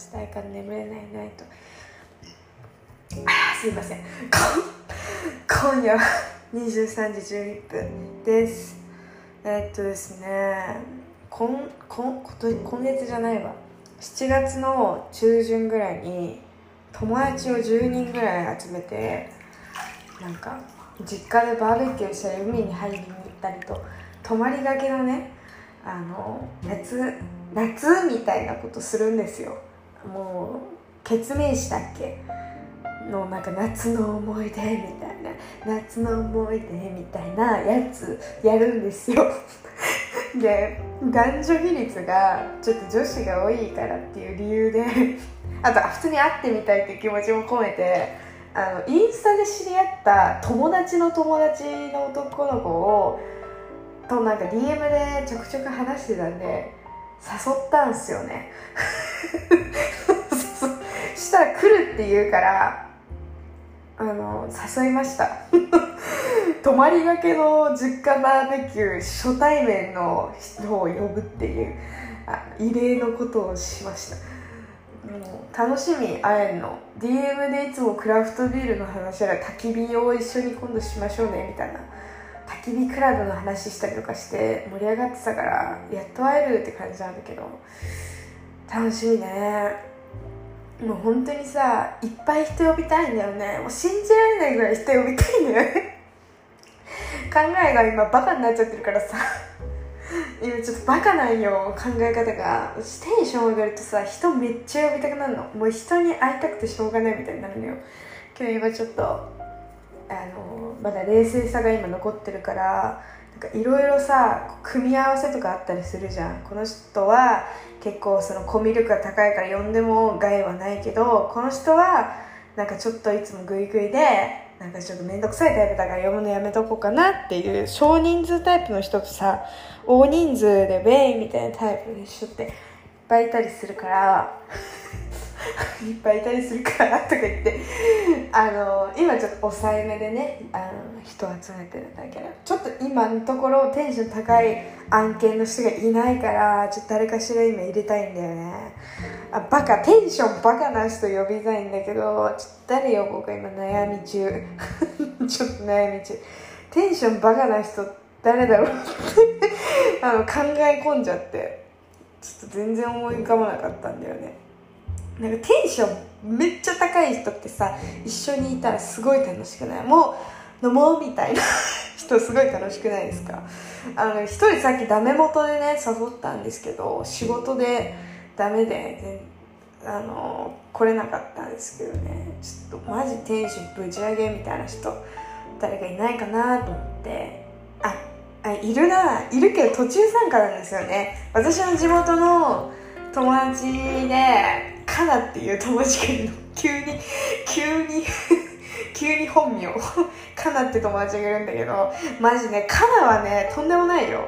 したいから眠れないないと。すいません。今夜は23時11分です。えっとですね今今今月じゃないわ。7月の中旬ぐらいに友達を10人ぐらい集めてなんか実家でバーベキューしたり海に入りに行ったりと泊まりがけのねあの夏夏みたいなことするんですよ。もう決命したっけ？のなんか夏の思い出みたいな。夏の思い出みたいなやつやるんですよ。で男女比率がちょっと女子が多いからっていう理由であと普通に会ってみたいっていう気持ちも込めてあのインスタで知り合った友達の友達の男の子をとなんか DM でちょくちょく話してたんで誘ったんすよね。したら来るって言うからあの誘いました。泊まりがけの実家バーベキュー初対面の人を呼ぶっていうあ異例のことをしました。もう楽しみ会えんの。DM でいつもクラフトビールの話やら焚き火を一緒に今度しましょうねみたいな。焚き火クラブの話したりとかして盛り上がってたからやっと会えるって感じなんだけど楽しみね。もう本当にさいっぱい人呼びたいんだよね。もう信じられないぐらい人呼びたいんだよね。考えが今バカになっちゃってるからさ。今ちょっとバカなんよ考え方が。テンション上がるとさ人めっちゃ呼びたくなるの。もう人に会いたくてしょうがないみたいになるのよ。今日今ちょっとあのまだ冷静さが今残ってるからいろいろさ組み合わせとかあったりするじゃん。この人は結構そのコミュ力が高いから呼んでも害はないけどこの人はなんかちょっといつもグイグイでなんかちょっと面倒くさいタイプだから読むのやめとこうかなっていう少人数タイプの人とさ大人数でベイみたいなタイプの人っていっぱいいたりするからいっぱいいたりするからとか言ってあの今ちょっと抑えめでねあの人集めてるんだけどちょっと今のところテンション高い案件の人がいないからちょっと誰かしら今入れたいんだよね。あバカテンションバカな人呼びたいんだけどちょっと誰呼ぼうか今悩み中。ちょっと悩み中。テンションバカな人誰だろうってあの考え込んじゃってちょっと全然思い浮かばなかったんだよねなんかテンションめっちゃ高い人ってさ一緒にいたらすごい楽しくない？もう飲もうみたいな人すごい楽しくないですか？あの一人さっきダメ元でね誘ったんですけど仕事でダメであの来れなかったんですけどね。ちょっとマジテンションぶち上げみたいな人誰かいないかなと思って。ああいるな。いるけど途中参加なんですよね。私の地元の友達でカナっていう友達がいるの。急に急に 急に本名カナって友達がいるんだけどマジねカナはねとんでもないよ。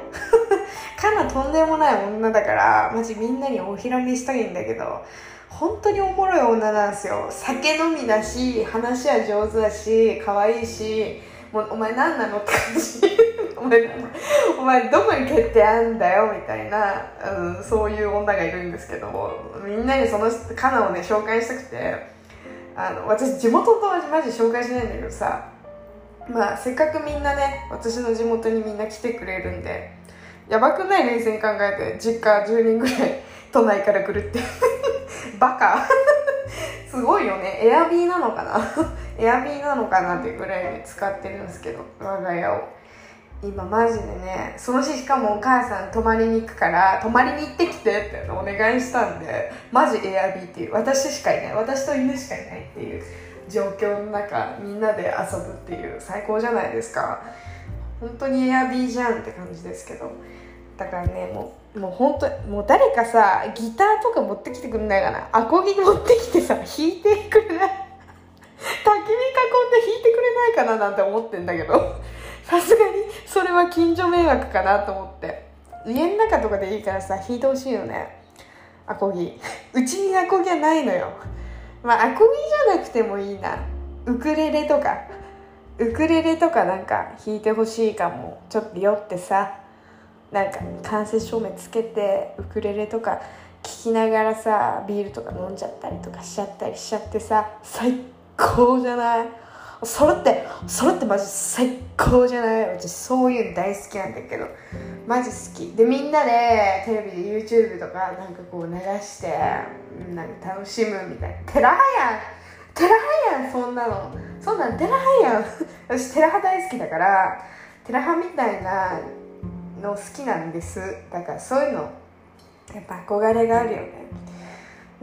カナとんでもない女だからマジみんなにお披露目したいんだけど本当におもろい女なんですよ。酒飲みだし話は上手だし可愛いしもうお前何なのって感じ。お前お前どこに決定あんだよみたいな、うん、そういう女がいるんですけどもみんなにそのカナをね紹介したくてあの私地元の友達マジ紹介しないんだけどさまあせっかくみんなね私の地元にみんな来てくれるんでやばくない冷静に考えて実家10人ぐらい都内から来るって。バカ。すごいよね。エアビーなのかな。エアビーなのかなってぐらい使ってるんですけど我が家を。今マジでねその日しかもお母さん泊まりに行くから泊まりに行ってきてってお願いしたんでマジエアビーっていう私しかいない。私と犬しかいないっていう状況の中みんなで遊ぶっていう最高じゃないですか。本当にエアビーじゃんって感じですけど。だからねもうもう本当もう誰かさギターとか持ってきてくんないかな。アコギ持ってきてさ弾いてくれない焚き火囲んで弾いてくれないかななんて思ってんだけど。さすがにそれは近所迷惑かなと思って。家の中とかでいいからさ弾いてほしいよね。アコギ。うちにアコギはないのよ。まあアコギじゃなくてもいいな。ウクレレとか。ウクレレとかなんか弾いてほしいかも。ちょっと酔ってさ。なんか間接照明つけてウクレレとか聞きながらさビールとか飲んじゃったりとかしちゃったりしちゃってさ最高じゃない？それってそれってマジ最高じゃない？私そういうの大好きなんだけど。マジ好き。でみんなでテレビで YouTube とかなんかこう流してなんか楽しむみたいな。テラハやんテラハやんそんなの。そんなんテラハやん 私テラハ大好きだからテラハみたいなの好きなんです。だからそういうのやっぱ憧れがあるよね。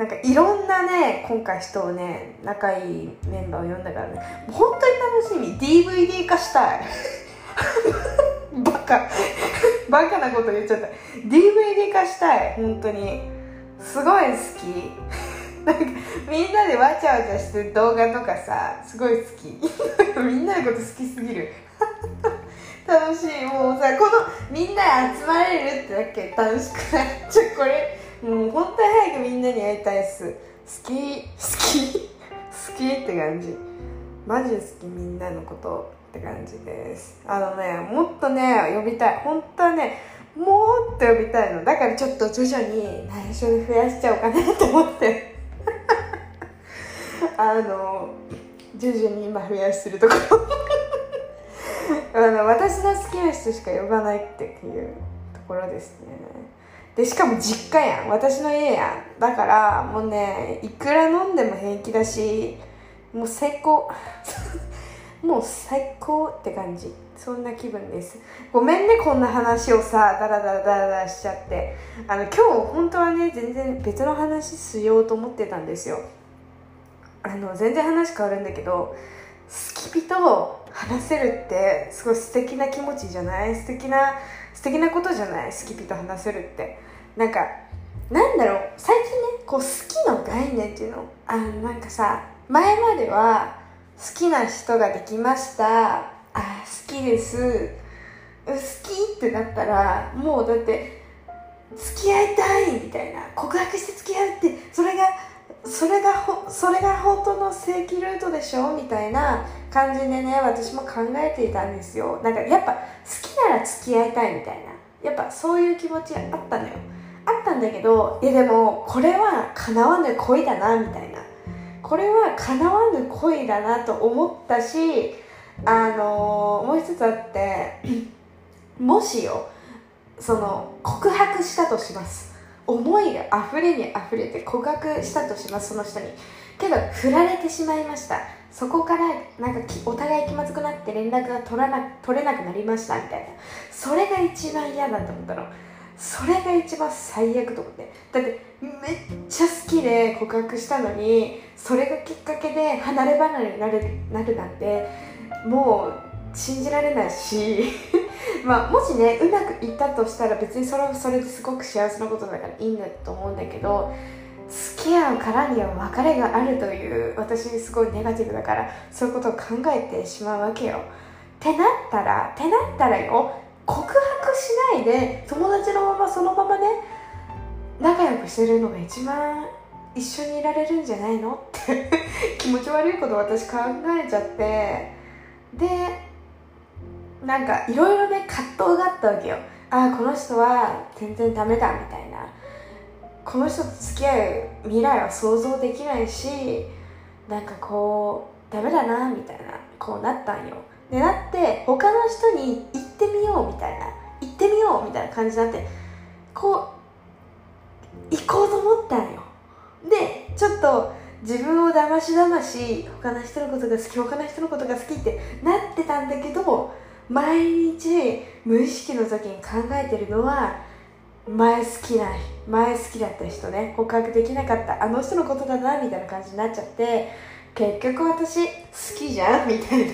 なんかいろんなね今回人をね仲いいメンバーを呼んだからね。本当に楽しみ。DVD 化したい。バカ。バカなこと言っちゃった。DVD 化したい。本当に。すごい好き。なんかみんなでわちゃわちゃしてる動画とかさすごい好き。みんなのこと好きすぎる。楽しい。もうさこのみんな集まれるってだけ楽しくないちょこれもう本当に早くみんなに会いたいっす。好き。好き。好きって感じ。マジ好きみんなのことって感じです。あのねもっとね呼びたい。本当はねもっと呼びたいの。だからちょっと徐々に内緒で増やしちゃおうかなと思って。あの徐々に今増やしてるところ。あの私の好きな人しか呼ばないっていうところですね。でしかも実家やん。私の家やん。だからもうねいくら飲んでも平気だしもう最高。もう最高って感じ。そんな気分です。ごめんねこんな話をさダラダラダラダラしちゃって。あの今日本当はね全然別の話しようと思ってたんですよ。あの全然話変わるんだけど好き人話せるってすごい素敵な気持ちじゃない？素敵な素敵なことじゃない？好き人話せるって。なんかなんだろう？最近ねこう好きの概念っていうの？あのなんかさ前までは好きな人ができました。あ好きです。好きってなったらもうだって付き合いたいみたいな。告白して付き合うってそれがそれがほそれが本当の正規ルートでしょ？みたいな感じでね私も考えていたんですよ。なんかやっぱ好きなら付き合いたいみたいな。やっぱそういう気持ちあったのよ。あったんだけどいやでもこれは叶わぬ恋だなみたいな。これは叶わぬ恋だなと思ったしあのー、もう一つあって もしよその告白したとします。思いが溢れに溢れて告白したとしますその人に。けど振られてしまいました。そこからなんかお互い気まずくなって連絡が取らな取れなくなりましたみたいな。それが一番嫌だと思ったの。それが一番最悪と思って。だってめっちゃ好きで告白したのにそれがきっかけで離れ離れになるなるなんてもう信じられないし。まあもしねうまくいったとしたら別にそれはそれですごく幸せなことだからいいんだと思うんだけど付き合うからには別れがあるという私すごいネガティブだからそういうことを考えてしまうわけよ。ってなったらってなったらよ告白しないで友達のままそのままね仲良くしてるのが一番一緒にいられるんじゃないの？って 気持ち悪いこと私考えちゃって。でなんかいろいろね葛藤があったわけよ。ああこの人は全然ダメだみたいな。この人と付き合う未来は想像できないしなんかこうダメだなみたいなこうなったんよ。でなって他の人に行ってみようみたいな行ってみようみたいな感じになってこう行こうと思ったんよ。でちょっと自分をだましだまし他の人のことが好き他の人のことが好きってなってたんだけど毎日無意識の時に考えてるのは前好きな前好きだった人ね。告白できなかったあの人のことだなみたいな感じになっちゃって結局私好きじゃんみたいな。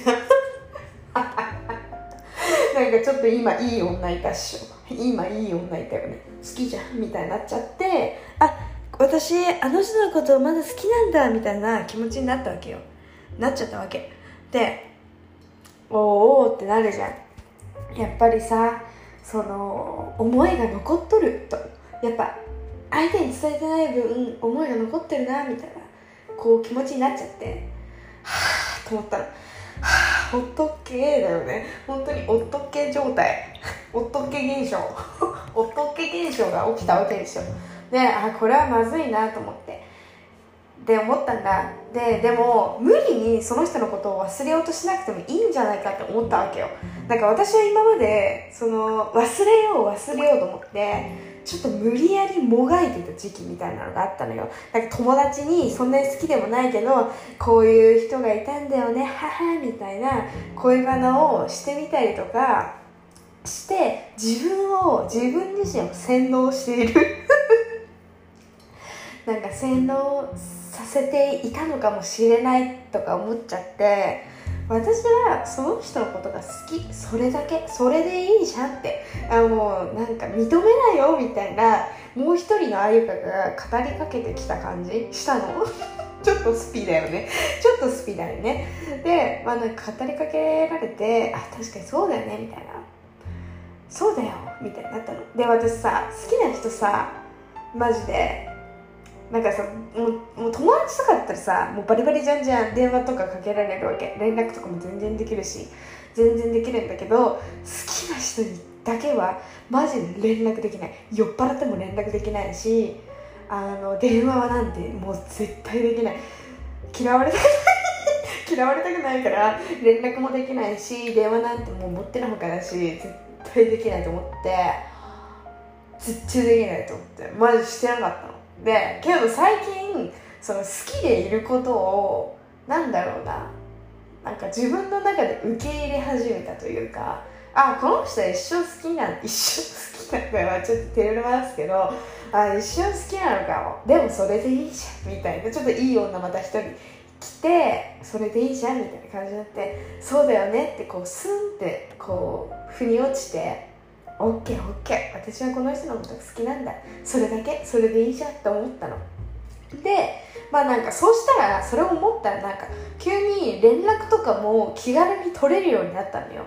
なんかちょっと今いい女いたっしょ。今いい女いたよね。好きじゃんみたいになっちゃってあ私あの人のことまだ好きなんだみたいな気持ちになったわけよ。なっちゃったわけ。でおーおーってなるじゃん。やっぱりさその思いが残っとる。とやっぱ相手に伝えてない分思いが残ってるなみたいなこう気持ちになっちゃって。はあと思ったらはあおっとけだよね。本当におっとけ状態。おっとけ現象。おっとけ現象が起きたわけですよ。であこれはまずいなと思って。で思ったんだ。ででも無理にその人のことを忘れようとしなくてもいいんじゃないかって思ったわけよ。なんか私は今までその忘れよう忘れようと思ってちょっと無理やりもがいてた時期みたいなのがあったのよ。なんか友達にそんなに好きでもないけどこういう人がいたんだよねはみたいな恋バナをしてみたりとかして自分を自分自身を洗脳している。なんか洗脳させていたのかもしれないとか思っちゃって私はその人のことが好き。それだけ。それでいいじゃんって。あもうなんか認めないよみたいなもう一人のあゆかが語りかけてきた感じ。したの？ちょっとスピだよね。ちょっとスピだよね。で、まあ、なんか語りかけられてあ確かにそうだよねみたいな。そうだよみたいになったの。で私さ好きな人さマジでなんかさもうもう友達とかだったらさもうバリバリじゃんじゃん電話とかかけられるわけ。連絡とかも全然できるし全然できるんだけど好きな人にだけはマジで連絡できない。酔っ払っても連絡できないしあの電話はなんてもう絶対できない。嫌われたくない。嫌われたくないから連絡もできないし電話なんてもう持ってるほかだし絶対できないと思って。絶対できないと思って。マジしてなかったの。でけど最近その好きでいることをなんだろうな。なんか自分の中で受け入れ始めたというかあこの人は一生好きなん一生好きなのかはちょっと照れますけどあ一生好きなのかも。でもそれでいいじゃんみたいな。ちょっといい女また一人来てそれでいいじゃんみたいな感じになってそうだよねってこうスンってこう腑に落ちてオッケーオッケー。私はこの人のこと好きなんだ。それだけ？それでいいじゃんって思ったの。でまあなんかそうしたらそれを思ったらなんか急に連絡とかも気軽に取れるようになったのよ。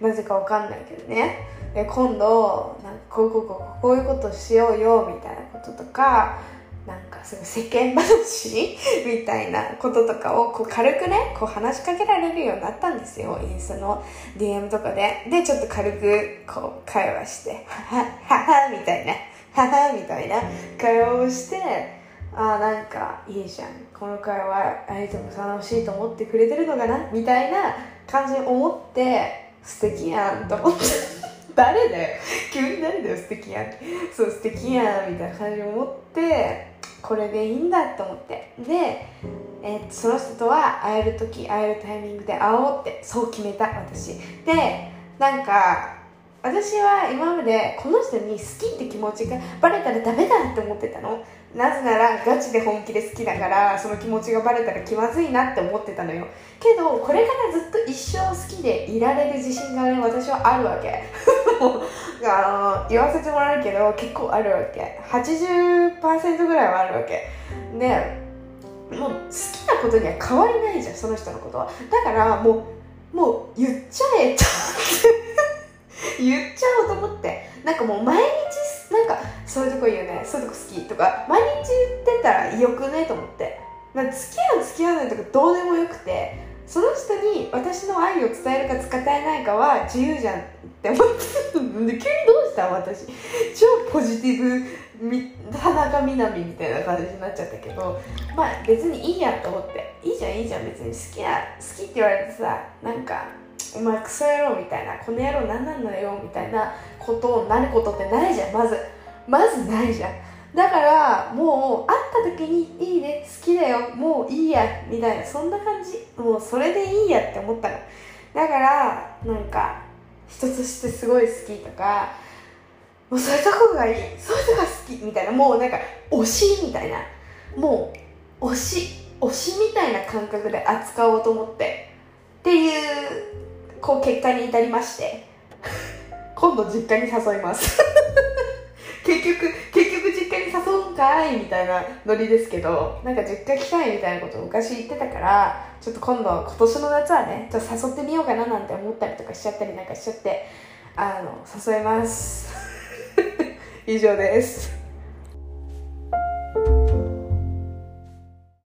なぜかわかんないけどね。で今度なんかこうこうこうこういうことしようよみたいなこととかなんかその世間話みたいなこととかをこう軽くねこう話しかけられるようになったんですよ。インスタの DM とかで。でちょっと軽くこう会話してははははみたいな。ははみたいな。会話をしてああなんかいいじゃん。この会話相手も楽しいと思ってくれてるのかな？みたいな感じに思って素敵やんと思って。誰だよ。急に誰だよ素敵やん。そう素敵やんみたいな感じに思ってこれでいいんだと思って。で、えー、その人とは会える時会えるタイミングで会おうってそう決めた私。でなんか私は今までこの人に好きって気持ちがバレたらダメだって思ってたの。なぜならガチで本気で好きだからその気持ちがバレたら気まずいなって思ってたのよ。けどこれからずっと一生好きでいられる自信がね私はあるわけ。あの言わせてもらうけど結構あるわけ。80%ぐらいはあるわけ。でもう好きなことには変わりないじゃんその人のことは。だからもうもう言っちゃえと言っちゃおうと思って。なんかもう毎日なんかそういうとこ言うね。そういうとこ好きとか。毎日言ってたらよくねと思って。まあ付き合う付き合わないとかどうでもよくて。その人に私の愛を伝えるか伝えないかは自由じゃんって思ってで急にどうした私。超ポジティブ田中みな実みたいな感じになっちゃったけど。まあ別にいいやと思って。いいじゃんいいじゃん。別に好きな好きって言われてさなんかお前クソ野郎みたいなこの野郎何なんだよみたいなことになることってないじゃんまず。まずないじゃん。だからもう会った時に「いいね好きだよもういいや」みたいなそんな感じ？もうそれでいいやって思ったの。だからなんか人としてすごい好きとかもうそういうとこがいい。そういうとこが好きみたいな。もうなんか推しみたいな。もう推し推しみたいな感覚で扱おうと思って。っていうこう結果に至りまして今度実家に誘います。結局結局実家に誘うんかいみたいなノリですけどなんか実家来たいみたいなことを昔言ってたからちょっと今度今年の夏はねちょっと誘ってみようかななんて思ったりとかしちゃったりなんかしちゃってあの誘います。以上です。